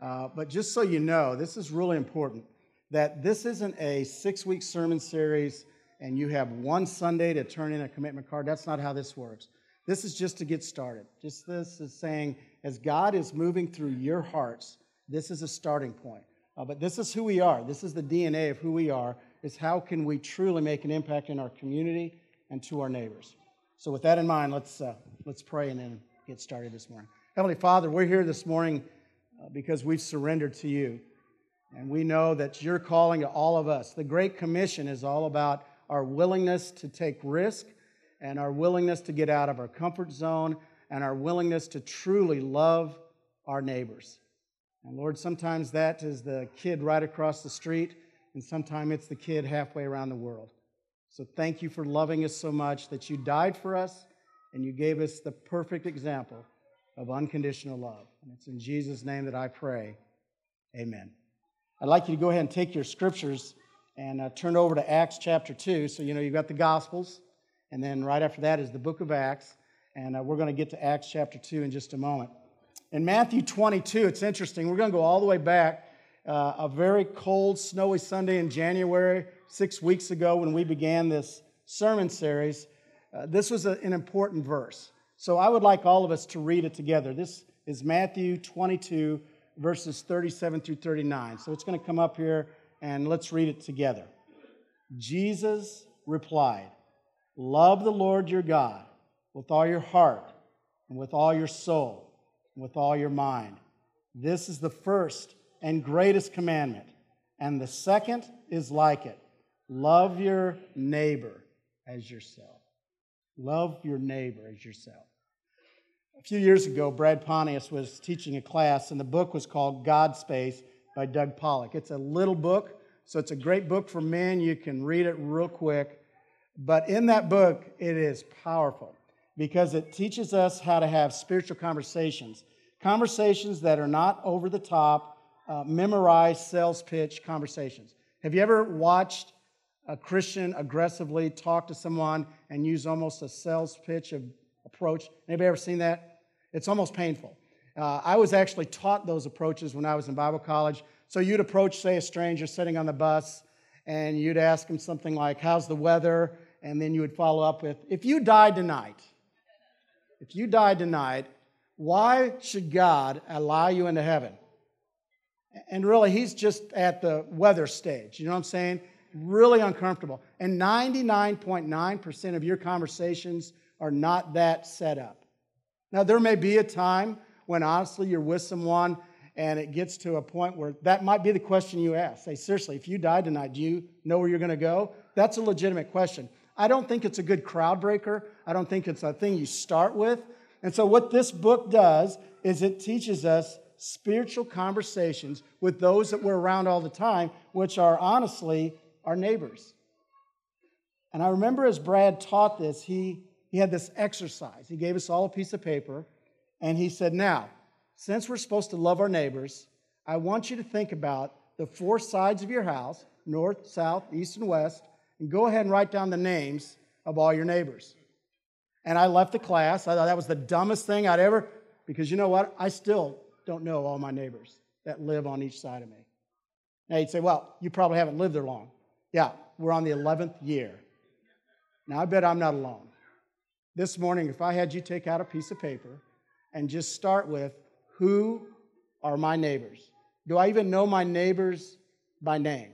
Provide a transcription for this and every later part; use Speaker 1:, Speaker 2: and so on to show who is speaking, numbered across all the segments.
Speaker 1: Uh, but just so you know, this is really important that this isn't a six week sermon series and you have one Sunday to turn in a commitment card. That's not how this works. This is just to get started. Just this is saying, as God is moving through your hearts, this is a starting point. Uh, but this is who we are. This is the DNA of who we are, is how can we truly make an impact in our community and to our neighbors. So with that in mind, let's, uh, let's pray and then get started this morning. Heavenly Father, we're here this morning Uh, because we've surrendered to you. And we know that you're calling to all of us. The Great Commission is all about our willingness to take risk and our willingness to get out of our comfort zone and our willingness to truly love our neighbors. And Lord, sometimes that is the kid right across the street, and sometimes it's the kid halfway around the world. So thank you for loving us so much that you died for us and you gave us the perfect example of unconditional love. And it's in Jesus' name that I pray. Amen. I'd like you to go ahead and take your scriptures and uh, turn over to Acts chapter 2. So, you know, you've got the Gospels, and then right after that is the book of Acts. And uh, we're going to get to Acts chapter 2 in just a moment. In Matthew 22, it's interesting. We're going to go all the way back. Uh, a very cold, snowy Sunday in January, six weeks ago, when we began this sermon series. Uh, this was a, an important verse. So I would like all of us to read it together. This is Matthew 22, verses 37 through 39. So it's going to come up here and let's read it together. Jesus replied, Love the Lord your God with all your heart and with all your soul and with all your mind. This is the first and greatest commandment. And the second is like it love your neighbor as yourself. Love your neighbor as yourself. A few years ago, Brad Pontius was teaching a class, and the book was called God Space by Doug Pollock. It's a little book, so it's a great book for men. You can read it real quick. But in that book, it is powerful because it teaches us how to have spiritual conversations. Conversations that are not over the top, uh, memorized sales pitch conversations. Have you ever watched a Christian aggressively talk to someone and use almost a sales pitch of approach? Anybody ever seen that? It's almost painful. Uh, I was actually taught those approaches when I was in Bible college. So you'd approach, say, a stranger sitting on the bus, and you'd ask him something like, How's the weather? And then you would follow up with, If you died tonight, if you died tonight, why should God allow you into heaven? And really, he's just at the weather stage. You know what I'm saying? Really uncomfortable. And 99.9% of your conversations are not that set up. Now, there may be a time when honestly you're with someone and it gets to a point where that might be the question you ask. Say, seriously, if you died tonight, do you know where you're going to go? That's a legitimate question. I don't think it's a good crowd breaker. I don't think it's a thing you start with. And so, what this book does is it teaches us spiritual conversations with those that we're around all the time, which are honestly our neighbors. And I remember as Brad taught this, he, he had this exercise. He gave us all a piece of paper, and he said, Now, since we're supposed to love our neighbors, I want you to think about the four sides of your house north, south, east, and west and go ahead and write down the names of all your neighbors. And I left the class. I thought that was the dumbest thing I'd ever, because you know what? I still don't know all my neighbors that live on each side of me. Now you'd say, well, you probably haven't lived there long. Yeah, we're on the 11th year. Now I bet I'm not alone. This morning, if I had you take out a piece of paper and just start with who are my neighbors? Do I even know my neighbors by name?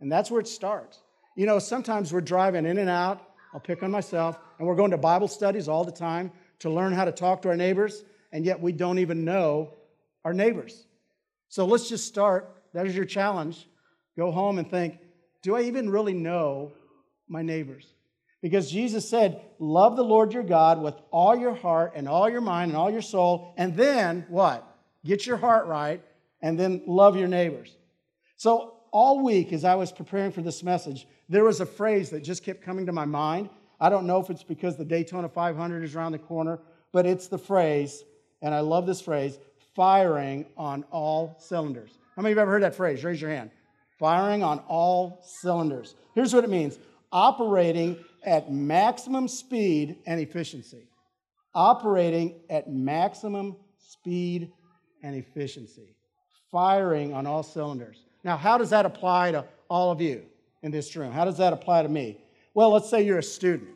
Speaker 1: And that's where it starts. You know, sometimes we're driving in and out, I'll pick on myself, and we're going to Bible studies all the time to learn how to talk to our neighbors, and yet we don't even know our neighbors. So let's just start. That is your challenge. Go home and think do I even really know my neighbors? Because Jesus said, Love the Lord your God with all your heart and all your mind and all your soul, and then what? Get your heart right, and then love your neighbors. So all week, as I was preparing for this message, there was a phrase that just kept coming to my mind. I don't know if it's because the Daytona 500 is around the corner, but it's the phrase, and I love this phrase firing on all cylinders. How many of you have ever heard that phrase? Raise your hand. Firing on all cylinders. Here's what it means operating at maximum speed and efficiency. Operating at maximum speed and efficiency firing on all cylinders. Now, how does that apply to all of you in this room? How does that apply to me? Well, let's say you're a student.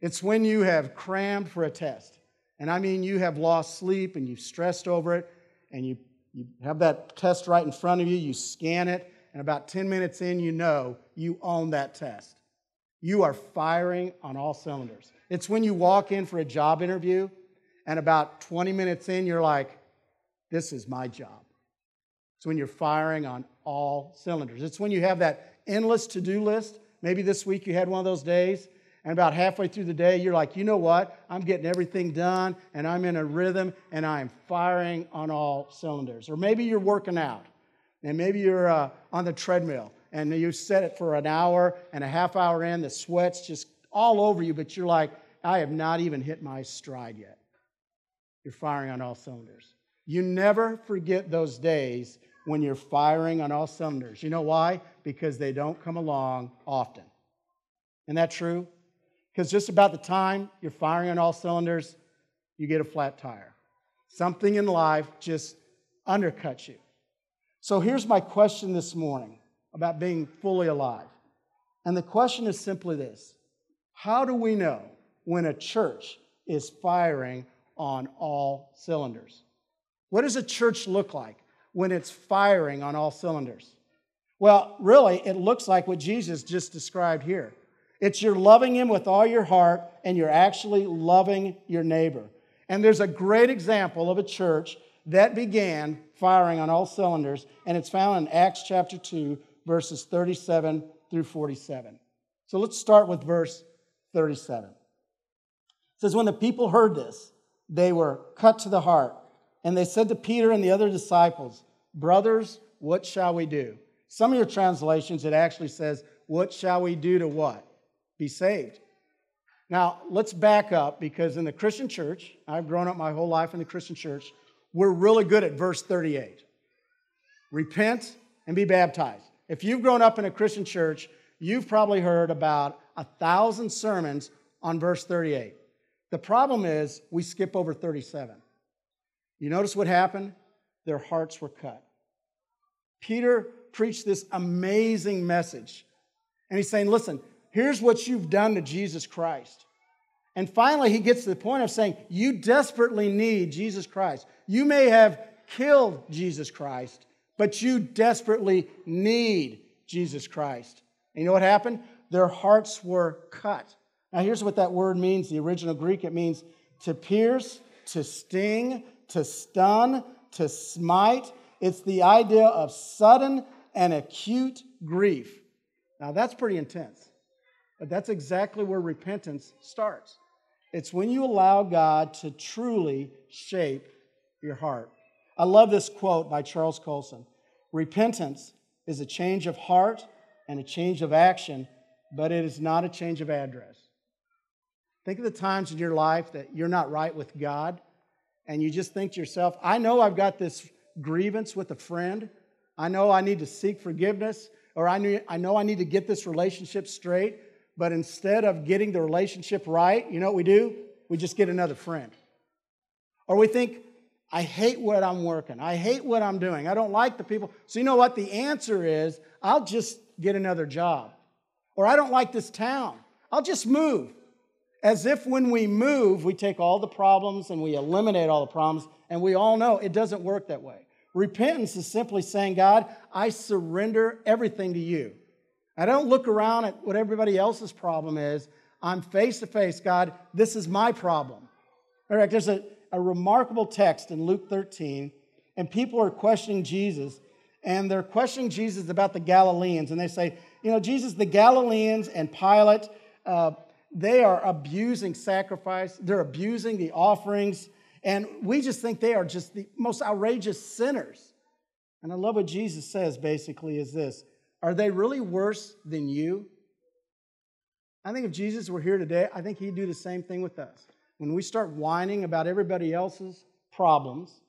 Speaker 1: It's when you have crammed for a test. And I mean, you have lost sleep and you've stressed over it, and you, you have that test right in front of you, you scan it, and about 10 minutes in, you know you own that test. You are firing on all cylinders. It's when you walk in for a job interview, and about 20 minutes in, you're like, this is my job. It's when you're firing on all cylinders. It's when you have that endless to do list. Maybe this week you had one of those days, and about halfway through the day, you're like, you know what? I'm getting everything done, and I'm in a rhythm, and I'm firing on all cylinders. Or maybe you're working out, and maybe you're uh, on the treadmill, and you set it for an hour, and a half hour in, the sweat's just all over you, but you're like, I have not even hit my stride yet. You're firing on all cylinders. You never forget those days when you're firing on all cylinders. You know why? Because they don't come along often. Isn't that true? Because just about the time you're firing on all cylinders, you get a flat tire. Something in life just undercuts you. So here's my question this morning about being fully alive. And the question is simply this How do we know when a church is firing on all cylinders? What does a church look like when it's firing on all cylinders? Well, really, it looks like what Jesus just described here. It's you're loving Him with all your heart and you're actually loving your neighbor. And there's a great example of a church that began firing on all cylinders, and it's found in Acts chapter 2, verses 37 through 47. So let's start with verse 37. It says, When the people heard this, they were cut to the heart and they said to Peter and the other disciples, Brothers, what shall we do? Some of your translations, it actually says, What shall we do to what? Be saved. Now, let's back up because in the Christian church, I've grown up my whole life in the Christian church, we're really good at verse 38 repent and be baptized. If you've grown up in a Christian church, you've probably heard about a thousand sermons on verse 38. The problem is we skip over 37. You notice what happened? Their hearts were cut. Peter preached this amazing message. And he's saying, listen, here's what you've done to Jesus Christ. And finally, he gets to the point of saying, you desperately need Jesus Christ. You may have killed Jesus Christ, but you desperately need Jesus Christ. And you know what happened? Their hearts were cut. Now, here's what that word means the original Greek it means to pierce, to sting, to stun, to smite. It's the idea of sudden and acute grief. Now, that's pretty intense, but that's exactly where repentance starts. It's when you allow God to truly shape your heart. I love this quote by Charles Colson Repentance is a change of heart and a change of action, but it is not a change of address. Think of the times in your life that you're not right with God and you just think to yourself, I know I've got this grievance with a friend. I know I need to seek forgiveness, or I, I know I need to get this relationship straight. But instead of getting the relationship right, you know what we do? We just get another friend. Or we think, I hate what I'm working. I hate what I'm doing. I don't like the people. So, you know what? The answer is, I'll just get another job. Or I don't like this town. I'll just move as if when we move, we take all the problems and we eliminate all the problems, and we all know it doesn't work that way. Repentance is simply saying, God, I surrender everything to you. I don't look around at what everybody else's problem is. I'm face to face, God, this is my problem. All right, there's a, a remarkable text in Luke 13, and people are questioning Jesus, and they're questioning Jesus about the Galileans, and they say, you know, Jesus, the Galileans and Pilate, uh, they are abusing sacrifice, they're abusing the offerings, and we just think they are just the most outrageous sinners. And I love what Jesus says basically is this Are they really worse than you? I think if Jesus were here today, I think he'd do the same thing with us. When we start whining about everybody else's problems,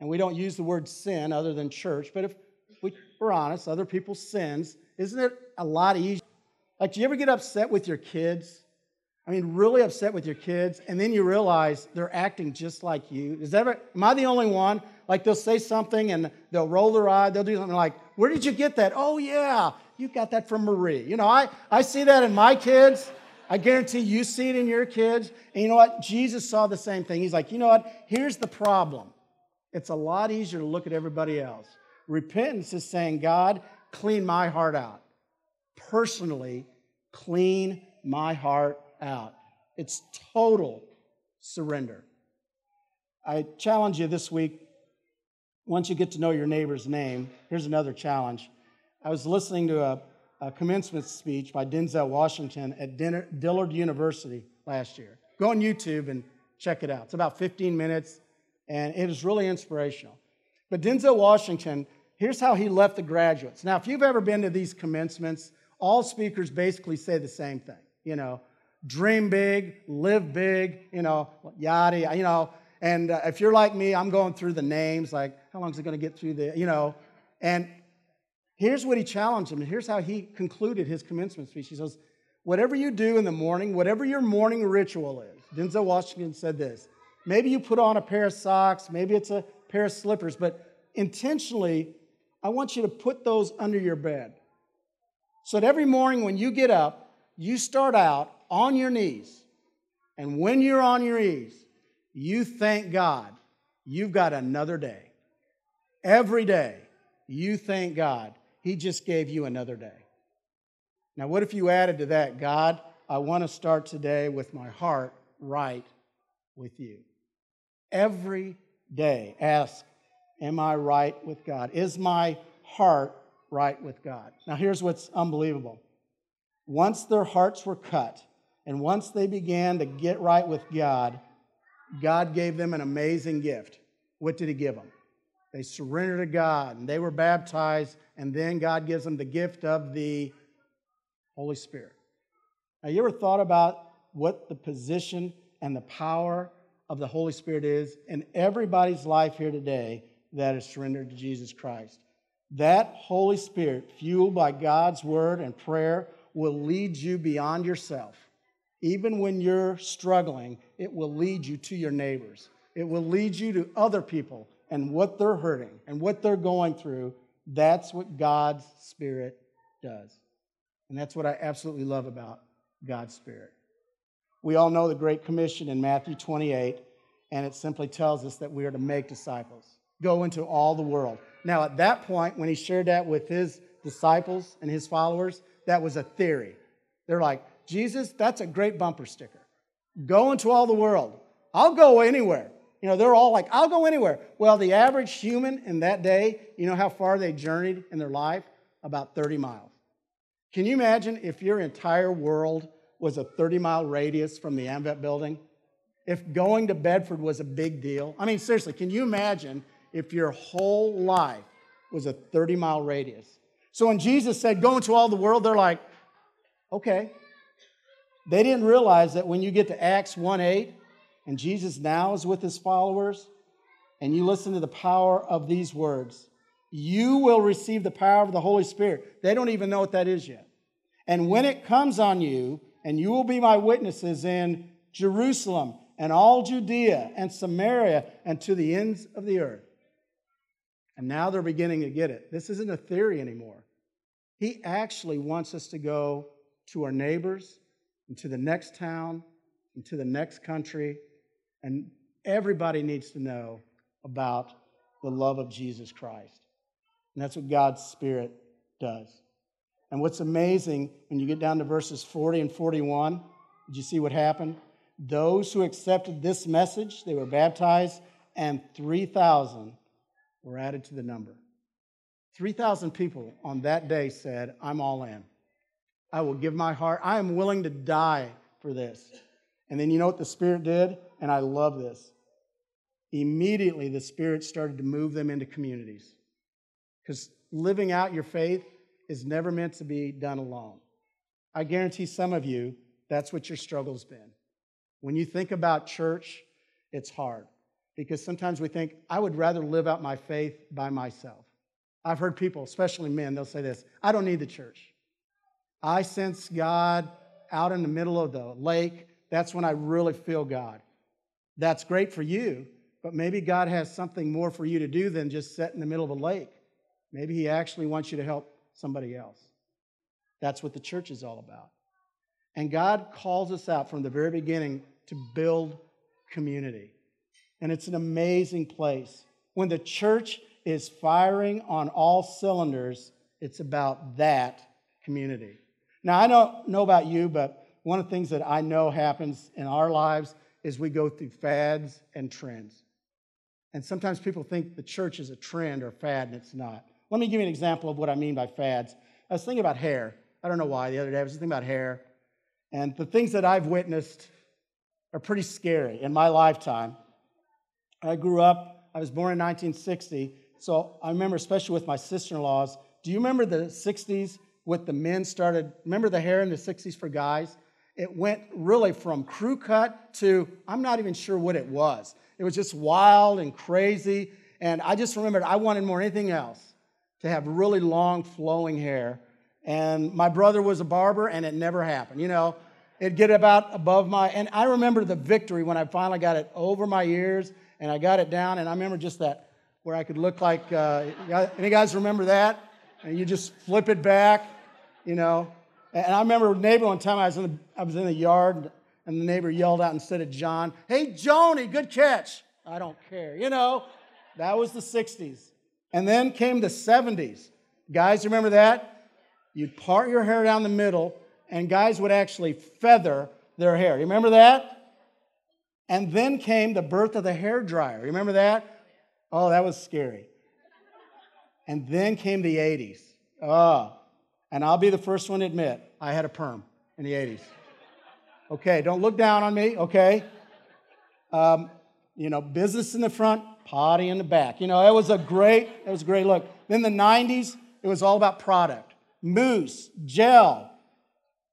Speaker 1: and we don't use the word sin other than church, but if we, we're honest, other people's sins, isn't it a lot easier? Like, do you ever get upset with your kids I mean, really upset with your kids, and then you realize they're acting just like you. Is that ever, am I the only one? Like they'll say something and they'll roll their eye, they'll do something like, Where did you get that? Oh, yeah, you got that from Marie. You know, I, I see that in my kids. I guarantee you see it in your kids. And you know what? Jesus saw the same thing. He's like, You know what? Here's the problem. It's a lot easier to look at everybody else. Repentance is saying, God, clean my heart out. Personally, clean my heart out. It's total surrender. I challenge you this week, once you get to know your neighbor's name, here's another challenge. I was listening to a, a commencement speech by Denzel Washington at Dillard University last year. Go on YouTube and check it out. It's about 15 minutes, and it is really inspirational. But Denzel Washington, here's how he left the graduates. Now, if you've ever been to these commencements, all speakers basically say the same thing. You know, dream big, live big, you know, yada, you know. And uh, if you're like me, I'm going through the names, like, how long is it going to get through the, you know. And here's what he challenged him, and here's how he concluded his commencement speech. He says, Whatever you do in the morning, whatever your morning ritual is, Denzel Washington said this. Maybe you put on a pair of socks, maybe it's a pair of slippers, but intentionally, I want you to put those under your bed. So that every morning when you get up, you start out on your knees. And when you're on your knees, you thank God you've got another day. Every day, you thank God He just gave you another day. Now, what if you added to that, God, I want to start today with my heart right with you? Every day, ask, Am I right with God? Is my heart right with God? Now, here's what's unbelievable. Once their hearts were cut, and once they began to get right with God, God gave them an amazing gift. What did He give them? They surrendered to God and they were baptized, and then God gives them the gift of the Holy Spirit. Now, you ever thought about what the position and the power of the Holy Spirit is in everybody's life here today that is surrendered to Jesus Christ? That Holy Spirit, fueled by God's word and prayer, will lead you beyond yourself. Even when you're struggling, it will lead you to your neighbors. It will lead you to other people and what they're hurting and what they're going through. That's what God's Spirit does. And that's what I absolutely love about God's Spirit. We all know the Great Commission in Matthew 28, and it simply tells us that we are to make disciples, go into all the world. Now, at that point, when he shared that with his disciples and his followers, that was a theory. They're like, Jesus, that's a great bumper sticker. Go into all the world. I'll go anywhere. You know, they're all like, I'll go anywhere. Well, the average human in that day, you know how far they journeyed in their life? About 30 miles. Can you imagine if your entire world was a 30 mile radius from the AMVET building? If going to Bedford was a big deal? I mean, seriously, can you imagine if your whole life was a 30 mile radius? So when Jesus said, Go into all the world, they're like, Okay, they didn't realize that when you get to Acts 1 8, and Jesus now is with his followers, and you listen to the power of these words, you will receive the power of the Holy Spirit. They don't even know what that is yet. And when it comes on you, and you will be my witnesses in Jerusalem and all Judea and Samaria and to the ends of the earth. And now they're beginning to get it. This isn't a theory anymore. He actually wants us to go to our neighbors and to the next town and to the next country. And everybody needs to know about the love of Jesus Christ. And that's what God's Spirit does. And what's amazing when you get down to verses 40 and 41, did you see what happened? Those who accepted this message, they were baptized, and 3,000 were added to the number. 3,000 people on that day said, I'm all in. I will give my heart. I am willing to die for this. And then you know what the Spirit did? And I love this. Immediately, the Spirit started to move them into communities. Because living out your faith is never meant to be done alone. I guarantee some of you, that's what your struggle's been. When you think about church, it's hard. Because sometimes we think, I would rather live out my faith by myself. I've heard people, especially men, they'll say this I don't need the church. I sense God out in the middle of the lake that's when I really feel God. That's great for you, but maybe God has something more for you to do than just sit in the middle of a lake. Maybe He actually wants you to help somebody else. That's what the church is all about. And God calls us out from the very beginning to build community. And it's an amazing place. When the church is firing on all cylinders, it's about that community. Now, I don't know about you, but one of the things that I know happens in our lives is we go through fads and trends. And sometimes people think the church is a trend or fad, and it's not. Let me give you an example of what I mean by fads. I was thinking about hair. I don't know why. The other day I was thinking about hair. And the things that I've witnessed are pretty scary in my lifetime. I grew up, I was born in 1960, so I remember, especially with my sister in laws, do you remember the 60s with the men started? Remember the hair in the 60s for guys? It went really from crew cut to, I'm not even sure what it was. It was just wild and crazy. And I just remembered I wanted more anything else to have really long flowing hair. And my brother was a barber, and it never happened. You know, it'd get about above my, and I remember the victory when I finally got it over my ears and I got it down. And I remember just that where I could look like, uh, any guys remember that? And you just flip it back, you know. And I remember a neighbor one time I was in the, I was in the yard and the neighbor yelled out instead of John, Hey, Joni, good catch. I don't care. You know, that was the 60s. And then came the 70s. Guys, remember that? You'd part your hair down the middle, and guys would actually feather their hair. You remember that? And then came the birth of the hair dryer. You Remember that? Oh, that was scary. And then came the 80s. Oh, and I'll be the first one to admit I had a perm in the 80s. Okay, don't look down on me, okay? Um, you know, business in the front, potty in the back. You know, it was a great, it was a great look. Then the 90s, it was all about product. Mousse, gel,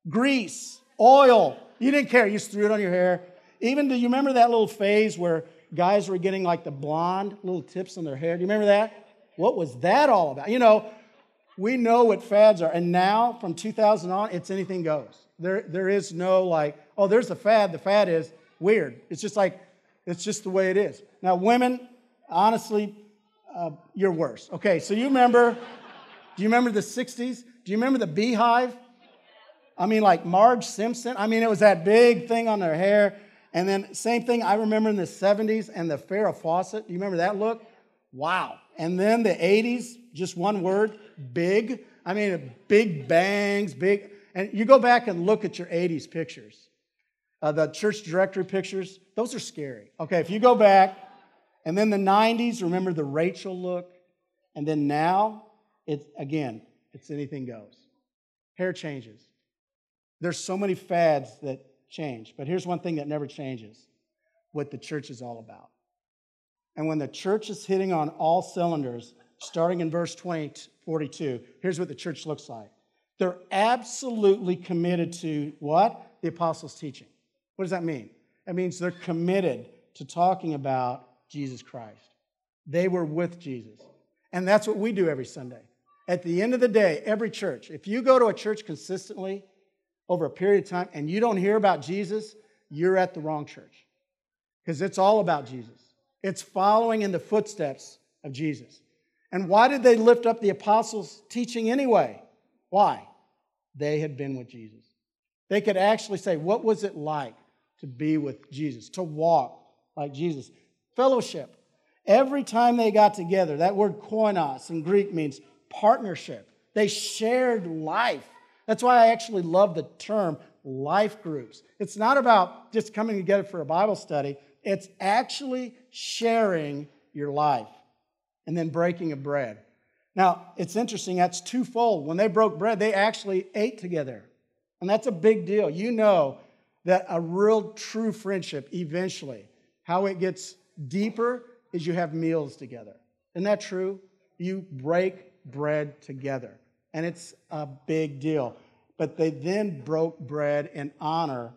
Speaker 1: grease, oil. You didn't care. You just threw it on your hair. Even do you remember that little phase where guys were getting like the blonde little tips on their hair? Do you remember that? What was that all about? You know, we know what fads are. And now, from 2000 on, it's anything goes. There, there is no like, oh, there's a fad. The fad is weird. It's just like, it's just the way it is. Now, women, honestly, uh, you're worse. Okay, so you remember, do you remember the 60s? Do you remember the beehive? I mean, like Marge Simpson. I mean, it was that big thing on their hair. And then, same thing I remember in the 70s and the Farrah Fawcett. Do you remember that look? Wow. And then the 80s, just one word, big. I mean, big bangs, big. And you go back and look at your 80s pictures, uh, the church directory pictures, those are scary. Okay, if you go back, and then the 90s, remember the Rachel look. And then now, it's again, it's anything goes. Hair changes. There's so many fads that change. But here's one thing that never changes what the church is all about. And when the church is hitting on all cylinders, starting in verse 20, 42, here's what the church looks like. They're absolutely committed to what? The apostles' teaching. What does that mean? It means they're committed to talking about Jesus Christ. They were with Jesus. And that's what we do every Sunday. At the end of the day, every church, if you go to a church consistently over a period of time and you don't hear about Jesus, you're at the wrong church. Because it's all about Jesus. It's following in the footsteps of Jesus. And why did they lift up the apostles' teaching anyway? Why? They had been with Jesus. They could actually say, What was it like to be with Jesus, to walk like Jesus? Fellowship. Every time they got together, that word koinos in Greek means partnership. They shared life. That's why I actually love the term life groups. It's not about just coming together for a Bible study, it's actually sharing your life and then breaking of bread. Now, it's interesting, that's twofold. When they broke bread, they actually ate together. And that's a big deal. You know that a real true friendship, eventually, how it gets deeper is you have meals together. Isn't that true? You break bread together. And it's a big deal. But they then broke bread in honor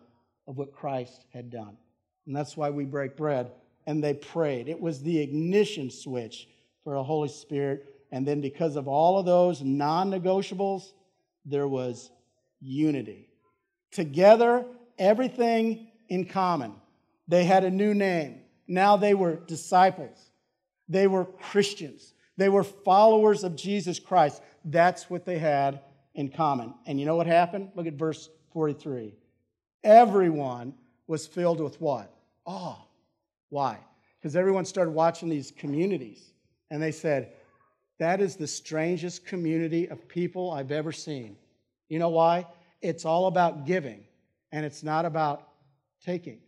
Speaker 1: of what Christ had done. And that's why we break bread. And they prayed. It was the ignition switch for the Holy Spirit. And then, because of all of those non negotiables, there was unity. Together, everything in common. They had a new name. Now they were disciples. They were Christians. They were followers of Jesus Christ. That's what they had in common. And you know what happened? Look at verse 43. Everyone was filled with what? Awe. Why? Because everyone started watching these communities and they said, That is the strangest community of people I've ever seen. You know why? It's all about giving and it's not about taking.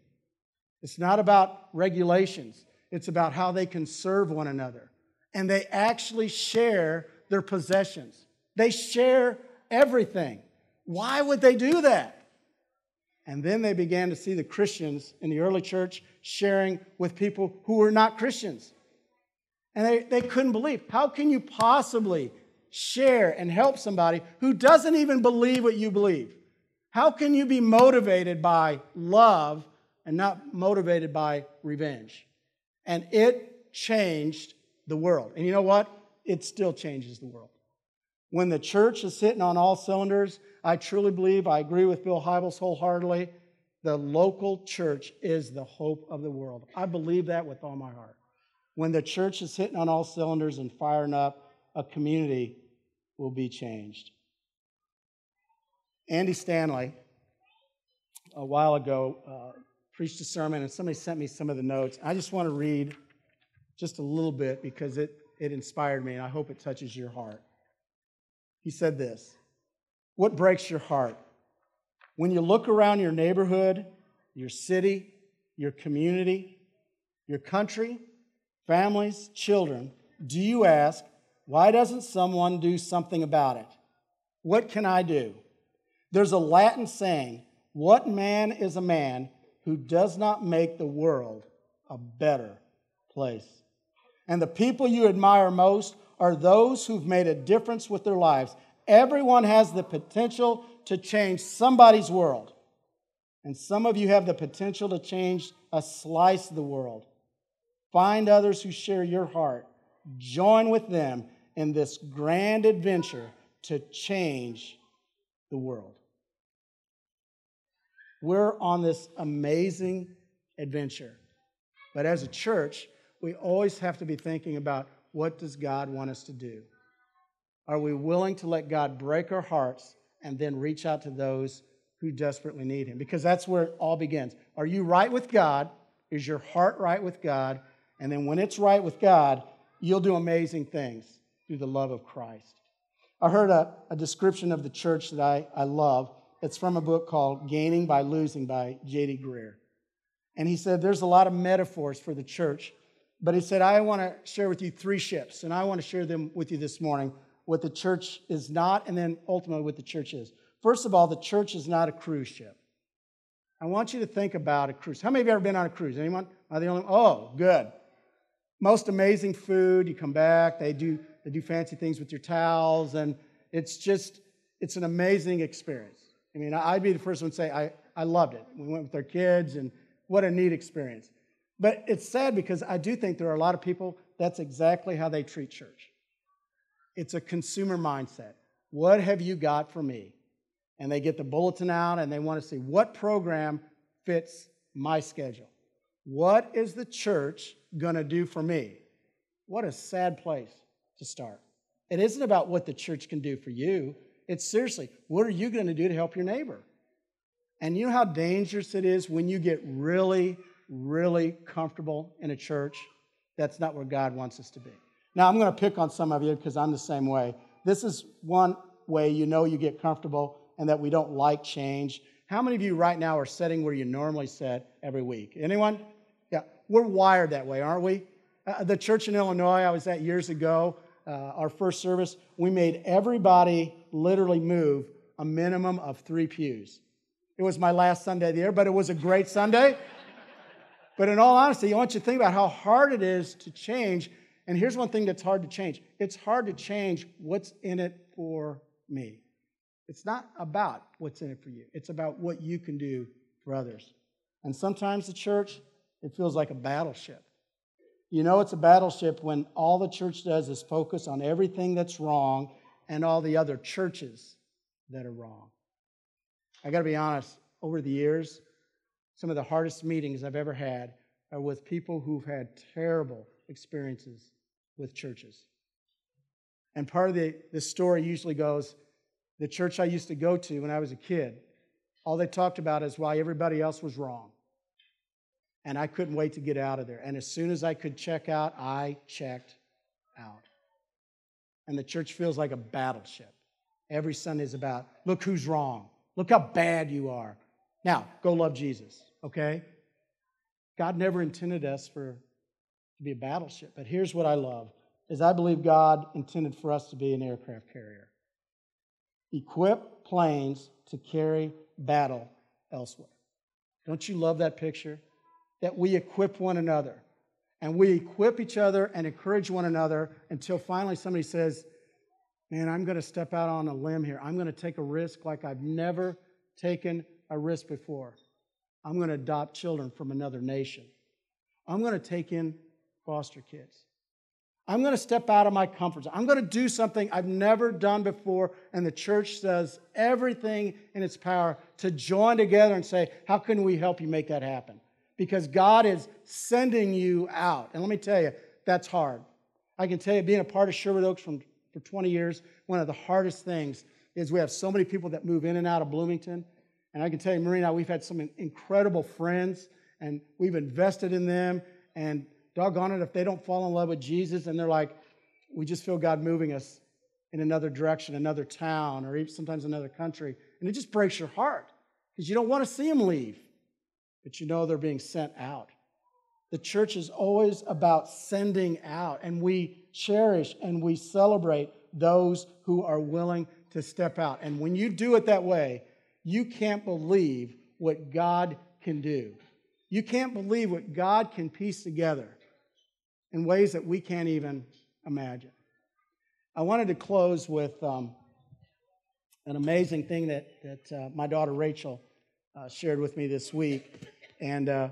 Speaker 1: It's not about regulations, it's about how they can serve one another. And they actually share their possessions, they share everything. Why would they do that? And then they began to see the Christians in the early church sharing with people who were not Christians. And they, they couldn't believe how can you possibly share and help somebody who doesn't even believe what you believe? How can you be motivated by love and not motivated by revenge? And it changed the world. And you know what? It still changes the world. When the church is sitting on all cylinders, I truly believe, I agree with Bill Hybels wholeheartedly, the local church is the hope of the world. I believe that with all my heart. When the church is hitting on all cylinders and firing up, a community will be changed. Andy Stanley, a while ago, uh, preached a sermon, and somebody sent me some of the notes. I just want to read just a little bit because it, it inspired me, and I hope it touches your heart. He said this What breaks your heart? When you look around your neighborhood, your city, your community, your country, families, children, do you ask, why doesn't someone do something about it? What can I do? There's a Latin saying, What man is a man who does not make the world a better place? And the people you admire most are those who've made a difference with their lives. Everyone has the potential to change somebody's world. And some of you have the potential to change a slice of the world. Find others who share your heart. Join with them in this grand adventure to change the world. We're on this amazing adventure. But as a church, we always have to be thinking about what does God want us to do? Are we willing to let God break our hearts and then reach out to those who desperately need Him? Because that's where it all begins. Are you right with God? Is your heart right with God? And then when it's right with God, you'll do amazing things through the love of Christ. I heard a, a description of the church that I, I love. It's from a book called Gaining by Losing by J.D. Greear. And he said there's a lot of metaphors for the church, but he said, I want to share with you three ships, and I want to share them with you this morning what the church is not, and then ultimately what the church is. First of all, the church is not a cruise ship. I want you to think about a cruise. How many of you ever been on a cruise? Anyone? Are the only? Oh, good. Most amazing food. You come back. They do they do fancy things with your towels, and it's just it's an amazing experience. I mean, I'd be the first one to say I I loved it. We went with our kids, and what a neat experience. But it's sad because I do think there are a lot of people that's exactly how they treat church. It's a consumer mindset. What have you got for me? And they get the bulletin out and they want to see what program fits my schedule. What is the church going to do for me? What a sad place to start. It isn't about what the church can do for you. It's seriously, what are you going to do to help your neighbor? And you know how dangerous it is when you get really, really comfortable in a church? That's not where God wants us to be. Now, I'm going to pick on some of you because I'm the same way. This is one way you know you get comfortable and that we don't like change. How many of you right now are sitting where you normally sit every week? Anyone? Yeah, we're wired that way, aren't we? Uh, the church in Illinois I was at years ago, uh, our first service, we made everybody literally move a minimum of three pews. It was my last Sunday of there, but it was a great Sunday. but in all honesty, I want you to think about how hard it is to change and here's one thing that's hard to change it's hard to change what's in it for me. It's not about what's in it for you, it's about what you can do for others. And sometimes the church, it feels like a battleship. You know, it's a battleship when all the church does is focus on everything that's wrong and all the other churches that are wrong. I got to be honest, over the years, some of the hardest meetings I've ever had are with people who've had terrible experiences with churches. And part of the, the story usually goes the church I used to go to when I was a kid, all they talked about is why everybody else was wrong. And I couldn't wait to get out of there. And as soon as I could check out, I checked out. And the church feels like a battleship. Every Sunday is about, look who's wrong. Look how bad you are. Now, go love Jesus, okay? God never intended us for to be a battleship. But here's what I love is I believe God intended for us to be an aircraft carrier. Equip planes to carry battle elsewhere. Don't you love that picture? That we equip one another. And we equip each other and encourage one another until finally somebody says, Man, I'm going to step out on a limb here. I'm going to take a risk like I've never taken a risk before. I'm going to adopt children from another nation. I'm going to take in foster kids. I'm going to step out of my comfort zone. I'm going to do something I've never done before. And the church does everything in its power to join together and say, How can we help you make that happen? Because God is sending you out. And let me tell you, that's hard. I can tell you, being a part of Sherwood Oaks from, for 20 years, one of the hardest things is we have so many people that move in and out of Bloomington. And I can tell you, Marina, we've had some incredible friends, and we've invested in them. And doggone it, if they don't fall in love with Jesus and they're like, we just feel God moving us in another direction, another town, or even sometimes another country. And it just breaks your heart because you don't want to see them leave, but you know they're being sent out. The church is always about sending out, and we cherish and we celebrate those who are willing to step out. And when you do it that way, you can't believe what God can do. You can't believe what God can piece together in ways that we can't even imagine. I wanted to close with um, an amazing thing that, that uh, my daughter Rachel uh, shared with me this week. And uh,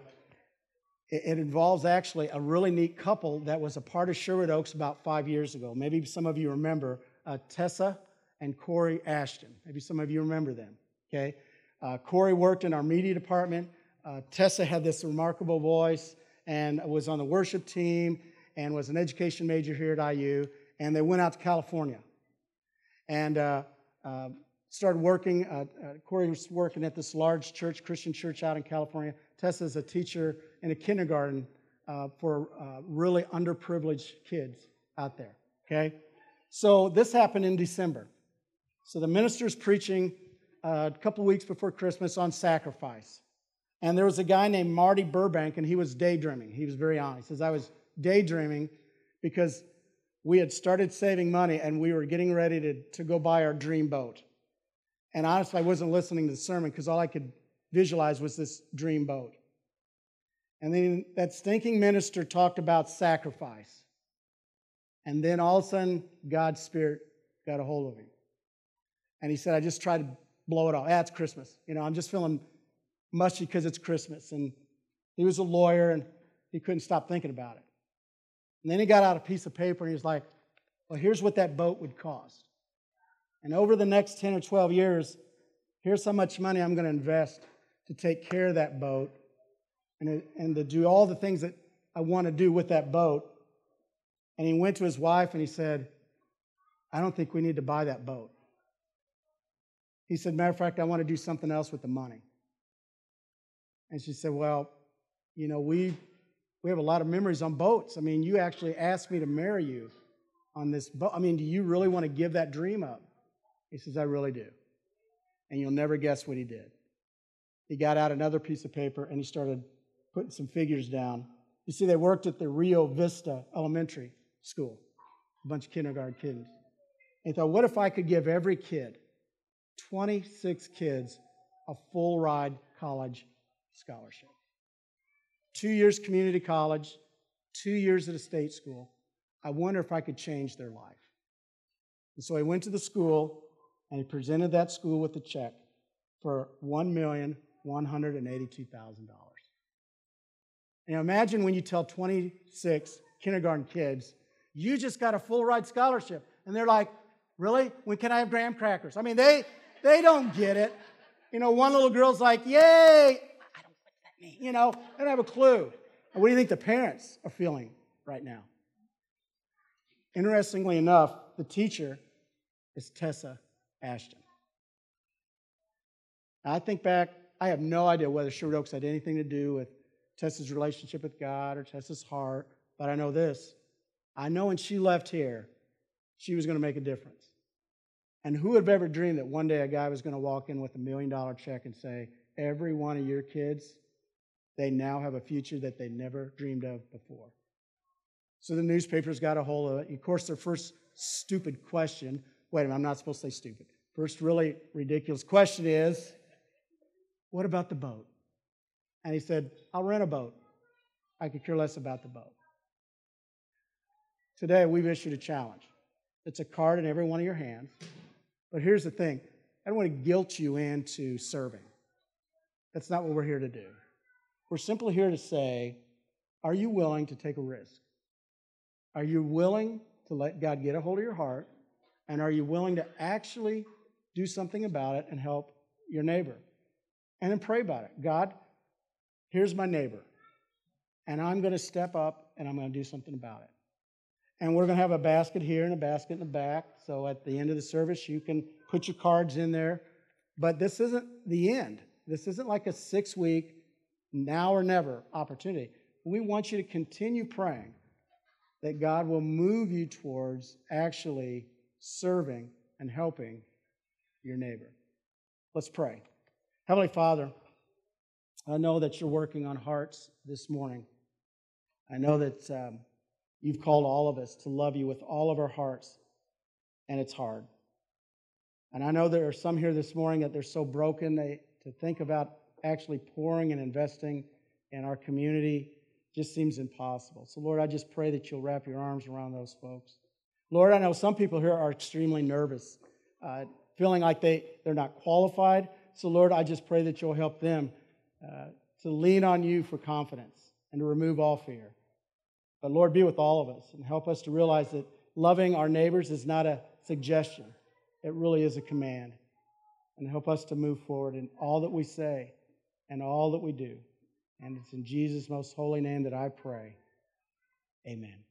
Speaker 1: it, it, involves actually a really neat couple that was a part of Sherwood Oaks about five years ago. Maybe some of you remember uh, Tessa and Corey Ashton. Maybe some of you remember them. Okay? Uh, Corey worked in our media department. Uh, Tessa had this remarkable voice and was on the worship team and was an education major here at IU, and they went out to California and uh, uh, started working. Uh, uh, Corey was working at this large church, Christian church out in California. Tessa's a teacher in a kindergarten uh, for uh, really underprivileged kids out there. Okay? So this happened in December. So the minister's preaching a couple weeks before Christmas on sacrifice. And there was a guy named Marty Burbank, and he was daydreaming. He was very honest. He says, I was daydreaming because we had started saving money and we were getting ready to, to go buy our dream boat. And honestly, I wasn't listening to the sermon because all I could visualize was this dream boat. And then that stinking minister talked about sacrifice. And then all of a sudden, God's Spirit got a hold of him. And he said, I just tried to blow it off. That's ah, Christmas. You know, I'm just feeling mushy because it's Christmas. And he was a lawyer and he couldn't stop thinking about it. And then he got out a piece of paper and he was like, Well, here's what that boat would cost. And over the next 10 or 12 years, here's how much money I'm going to invest to take care of that boat and, and to do all the things that I want to do with that boat. And he went to his wife and he said, I don't think we need to buy that boat. He said, Matter of fact, I want to do something else with the money. And she said, Well, you know, we we have a lot of memories on boats. I mean, you actually asked me to marry you on this boat. I mean, do you really want to give that dream up? He says, I really do. And you'll never guess what he did. He got out another piece of paper and he started putting some figures down. You see, they worked at the Rio Vista Elementary School, a bunch of kindergarten kids. And he thought, what if I could give every kid, 26 kids, a full ride college scholarship? Two years community college, two years at a state school. I wonder if I could change their life. And so I went to the school and he presented that school with a check for $1,182,000. Now imagine when you tell 26 kindergarten kids, you just got a full ride scholarship. And they're like, really? When can I have graham crackers? I mean, they, they don't get it. You know, one little girl's like, yay, You know, they don't have a clue. And what do you think the parents are feeling right now? Interestingly enough, the teacher is Tessa Ashton. I think back, I have no idea whether Sherwood Oaks had anything to do with Tessa's relationship with God or Tessa's heart, but I know this. I know when she left here, she was going to make a difference. And who would have ever dreamed that one day a guy was going to walk in with a million dollar check and say, Every one of your kids, they now have a future that they never dreamed of before. So the newspapers got a hold of it. Of course, their first stupid question wait a minute, I'm not supposed to say stupid. First, really ridiculous question is, What about the boat? And he said, I'll rent a boat. I could care less about the boat. Today, we've issued a challenge. It's a card in every one of your hands. But here's the thing I don't want to guilt you into serving. That's not what we're here to do. We're simply here to say, are you willing to take a risk? Are you willing to let God get a hold of your heart? And are you willing to actually do something about it and help your neighbor? And then pray about it. God, here's my neighbor. And I'm going to step up and I'm going to do something about it. And we're going to have a basket here and a basket in the back. So at the end of the service, you can put your cards in there. But this isn't the end. This isn't like a six week, now or never opportunity. We want you to continue praying that God will move you towards actually serving and helping your neighbor. Let's pray. Heavenly Father, I know that you're working on hearts this morning. I know that um, you've called all of us to love you with all of our hearts, and it's hard. And I know there are some here this morning that they're so broken they, to think about actually pouring and investing in our community just seems impossible. So, Lord, I just pray that you'll wrap your arms around those folks. Lord, I know some people here are extremely nervous, uh, feeling like they, they're not qualified. So, Lord, I just pray that you'll help them uh, to lean on you for confidence and to remove all fear. But, Lord, be with all of us and help us to realize that loving our neighbors is not a suggestion, it really is a command. And help us to move forward in all that we say and all that we do. And it's in Jesus' most holy name that I pray. Amen.